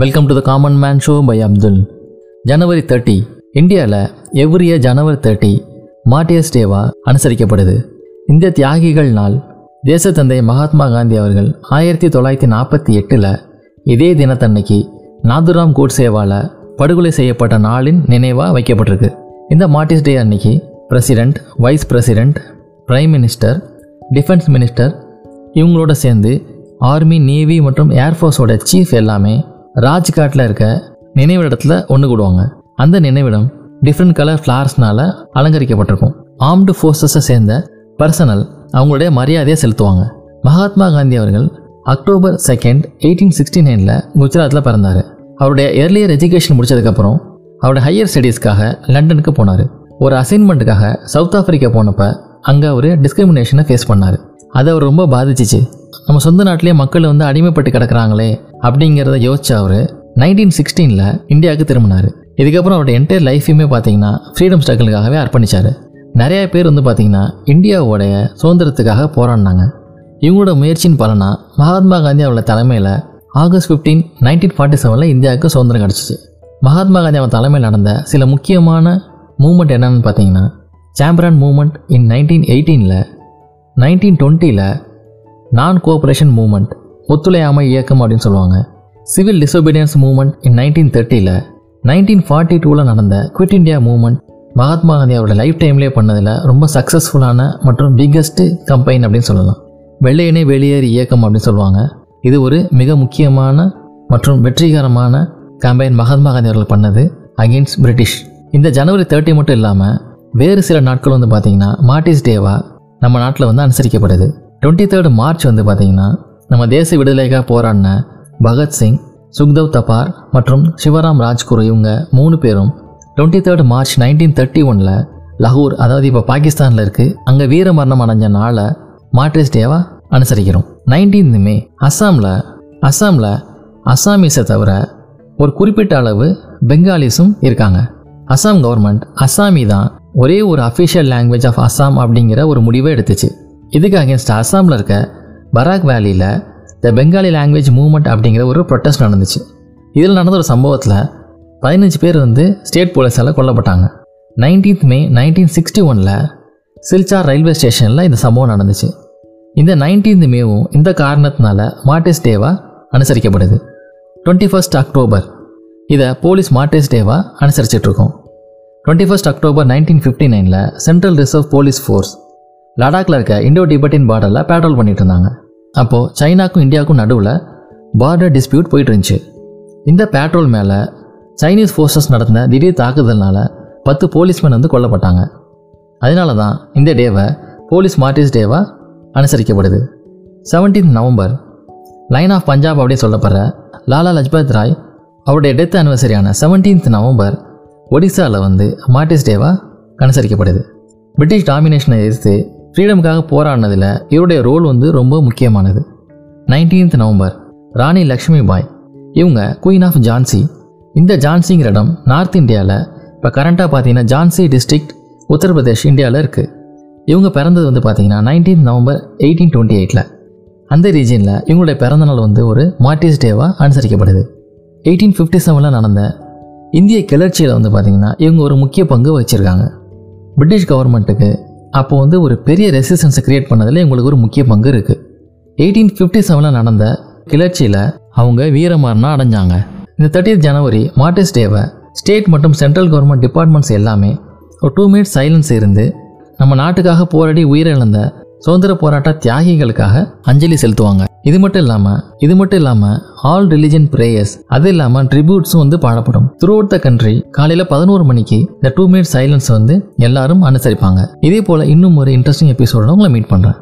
Welcome to the common man show by Abdul January thirty இந்தியாவில் every year January thirty martyrs டேவா அனுசரிக்கப்படுது. இந்த தியாகிகள் நாள் தேசத்தந்தை மகாத்மா காந்தி அவர்கள் ஆயிரத்தி தொள்ளாயிரத்தி நாற்பத்தி எட்டில் இதே தினத்தன்னைக்கு நாதுராம் கோட்சேவால் படுகொலை செய்யப்பட்ட நாளின் நினைவாக வைக்கப்பட்டிருக்கு. இந்த மார்டியர்ஸ் டே அன்னைக்கு president vice president prime minister defence minister இவங்களோட சேர்ந்து ஆர்மி நேவி மற்றும் ஏர்ஃபோர்ஸோட சீஃப் எல்லாமே ராஜ்காட்டில் இருக்க நினைவிடத்தில் ஒன்று கூடுவாங்க. அந்த நினைவிடம் டிஃப்ரெண்ட் கலர் ஃப்ளார்ஸ்னால அலங்கரிக்கப்பட்டிருக்கும். ஆர்ம்டு ஃபோர்ஸஸை சேர்ந்த பர்சனல் அவங்களுடைய மரியாதையை செலுத்துவாங்க. மகாத்மா காந்தி அவர்கள் அக்டோபர் செகண்ட் எயிட்டீன் சிக்ஸ்டி நைனில் குஜராத்தில் பிறந்தார். அவருடைய எர்லியர் எஜுகேஷன் முடிச்சதுக்கப்புறம் அவருடைய ஹையர் ஸ்டடீஸ்க்காக லண்டனுக்கு போனார். ஒரு அசைன்மெண்ட்டுக்காக சவுத் ஆஃப்ரிக்கா போனப்போ அங்கே அவர் டிஸ்கிரிமினேஷனை ஃபேஸ் பண்ணார். அதை அவர் ரொம்ப பாதிச்சிச்சு. நம்ம சொந்த நாட்டிலேயே மக்கள் வந்து அடிமைப்பட்டு கிடக்குறாங்களே அப்படிங்கிறத யோசிச்ச அவர் நைன்டீன் சிக்ஸ்டீனில் இந்தியாவுக்கு திரும்பினார். இதுக்கப்புறம் அவருடைய என்டையர் லைஃப்பையுமே பார்த்தீங்கன்னா ஃப்ரீடம் ஸ்ட்ரகிளுக்காகவே அர்ப்பணித்தார் நிறைய பேர் வந்து பார்த்தீங்கன்னா இந்தியாவோடைய சுதந்திரத்துக்காக போராடினாங்க. இவங்களோட முயற்சியின் பலனா மகாத்மா காந்தி அவரோட தலைமையில் ஆகஸ்ட் ஃபிஃப்டீன் நைன்டீன் ஃபார்ட்டி செவனில் இந்தியாவுக்கு சுதந்திரம் கிடச்சிச்சு. மகாத்மா காந்தி அவன் தலைமையில் நடந்த சில முக்கியமான மூமெண்ட் என்னென்னு பார்த்தீங்கன்னா சாம்பிரான் மூமெண்ட் இன் நைன்டீன் எயிட்டீனில் நைன்டீன் டுவெண்ட்டியில் நான் கோஆப்ரேஷன் மூமெண்ட் ஒத்துழையாமை இயக்கம் அப்படின்னு சொல்லுவாங்க. Civil disobedience moment in nineteen தேர்ட்டியில் nineteen forty டூவில் நடந்த quit India moment Mahatma Gandhi அவரோட லைஃப் டைம்லேயே பண்ணதில் ரொம்ப சக்ஸஸ்ஃபுல்லான மற்றும் பிக்கஸ்ட் கம்பெயின் அப்படின்னு சொல்லலாம். வெள்ளையனே வெளியேறு இயக்கம் அப்படின்னு சொல்லுவாங்க. இது ஒரு மிக முக்கியமான மற்றும் வெற்றிகரமான கேம்பெயின் மகாத்மா காந்தி அவர்கள் பண்ணது அகெயின்ஸ்ட் பிரிட்டிஷ் இந்த ஜனவரி தேர்ட்டி மட்டும் இல்லாமல் வேறு சில நாட்கள் வந்து பார்த்திங்கன்னா மார்டிஸ் டேவாக நம்ம நாட்டில் வந்து அனுசரிக்கப்படுது. டுவெண்ட்டி தேர்டு மார்ச் வந்து பார்த்திங்கன்னா நம்ம தேச விடுதலைக்காக போராடின பகத்சிங் சுக்தவ் தபார் மற்றும் சிவராம் ராஜ்குரு இவங்க மூணு பேரும் twenty third March nineteen thirty ஒனில் லகூர் அதாவது இப்போ பாகிஸ்தானில் இருக்குது அங்கே வீர மரணம் அடைஞ்ச நாளை மார்டிஸ் டேவாக அனுசரிக்கிறோம். நைன்டீன்த் மே அஸ்ஸாமில் அஸ்ஸாமில் அஸ்ஸாமீஸை தவிர ஒரு குறிப்பிட்ட அளவு பெங்காலிஸும் இருக்காங்க. அஸ்ஸாம் கவர்மெண்ட் அஸ்ஸாமி தான் ஒரே ஒரு அஃபிஷியல் லாங்குவேஜ் ஆஃப் அஸ்ஸாம் அப்படிங்கிற ஒரு முடிவை எடுத்துச்சு. இதுக்கு அகேன்ஸ்ட் அஸ்ஸாமில் இருக்க பராக் வேலியில் த பெங்காலி லாங்குவேஜ் மூவ்மெண்ட் அப்படிங்கிற ஒரு ப்ரொட்டஸ்ட் நடந்துச்சு. இதில் நடந்த ஒரு சம்பவத்தில் பதினஞ்சு பேர் வந்து ஸ்டேட் போலீஸால் கொல்லப்பட்டாங்க. நைன்டீன்த் மே நைன்டீன் சிக்ஸ்டி ஒனில் சில்சார் ரயில்வே ஸ்டேஷனில் இந்த சம்பவம் நடந்துச்சு. இந்த நைன்டீன்த் மேவும் இந்த காரணத்தினால மார்டிஸ் டேவாக அனுசரிக்கப்படுது. டுவெண்ட்டி ஃபஸ்ட் அக்டோபர் இதை போலீஸ் மார்டிஸ் டேவாக அனுசரிச்சிட்ருக்கோம். Twenty first October nineteen fifty நைனில் சென்ட்ரல் ரிசர்வ் போலீஸ் ஃபோர்ஸ் லடாக்கில் இருக்க இண்டோ டிபட்டின் பார்டரில் பேட்ரோல் பண்ணிட்டு இருந்தாங்க. அப்போது சைனாக்கும் இந்தியாவுக்கும் நடுவில் பார்டர் டிஸ்பியூட் போயிட்டு இருந்துச்சு இந்த பேட்ரோல் மேலே சைனீஸ் ஃபோர்ஸஸ் நடத்தின திடீர் தாக்குதல்னால பத்து போலீஸ்மேன் வந்து கொல்லப்பட்டாங்க. அதனால தான் இந்த டேவை போலீஸ் மார்டிஸ் டேவாக அனுசரிக்கப்படுது. 17th November line of Punjab அப்படின்னு சொல்லப்படுற லாலா லஜ்பத் ராய் அவருடைய டெத் அனிவர்சரியான 17th நவம்பர் ஒடிசாவில் வந்து மார்டிஸ் டேவாக அனுசரிக்கப்படுது. பிரிட்டிஷ் டாமினேஷனை எதிர்த்து ஃப்ரீடமுக்காக போராடினதில் இவருடைய ரோல் வந்து ரொம்ப முக்கியமானது. 19th November Rani Lakshmi Bai. இவங்க குயின் ஆஃப் ஜான்சி இந்த ஜான்சிங்கிற இடம் நார்த் இந்தியாவில் இப்போ கரண்ட்டாக பார்த்தீங்கன்னா ஜான்சி டிஸ்ட்ரிக்ட் உத்தரப்பிரதேஷ் இந்தியாவில் இருக்குது இவங்க பிறந்தது வந்து பார்த்தீங்கன்னா 19th நவம்பர் எயிட்டீன் டுவெண்ட்டி எயிட்டில் அந்த ரீஜனில் இவங்களுடைய பிறந்தநாள் வந்து ஒரு மார்டிஸ் டேவாக அனுசரிக்கப்படுது. எயிட்டீன் ஃபிஃப்டி செவனில் நடந்த இந்திய கிளர்ச்சியில் வந்து பார்த்திங்கன்னா இவங்க ஒரு முக்கிய பங்கு வச்சுருக்காங்க பிரிட்டிஷ் கவர்மெண்ட்டுக்கு அப்போ வந்து ஒரு பெரிய ரெசிஸ்டன்ஸை கிரியேட் பண்ணதில் எங்களுக்கு ஒரு முக்கிய பங்கு இருக்குது எயிட்டீன் ஃபிஃப்டி செவனில் நடந்த கிளர்ச்சியில் அவங்க வீரமரணம் அடைஞ்சாங்க. இந்த தேர்ட்டியத் ஜனவரி மார்டிஸ் டேவை ஸ்டேட் மற்றும் சென்ட்ரல் கவர்மெண்ட் டிபார்ட்மெண்ட்ஸ் எல்லாமே ஒரு டூ மினிட்ஸ் சைலன்ஸ் இருந்து நம்ம நாட்டுக்காக போராடி உயிரிழந்த சுதந்திர போராட்ட தியாகிகளுக்காக அஞ்சலி செலுத்துவாங்க. இது மட்டும் இல்லாமல் இது மட்டும் இல்லாமல் ஆல் ரிலிஜன் ப்ரேயர்ஸ் அது இல்லாமல் ட்ரிபியூட்ஸும் வந்து பாடப்படும். த்ரூ அவுட் த கண்ட்ரி காலையில் பதினோரு மணிக்கு இந்த டூ மினிட் சைலன்ஸ் வந்து எல்லாரும் அனுசரிப்பாங்க. இதே போல் இன்னும் ஒரு இன்ட்ரெஸ்டிங் எபிசோட உங்களை மீட் பண்ணுறேன்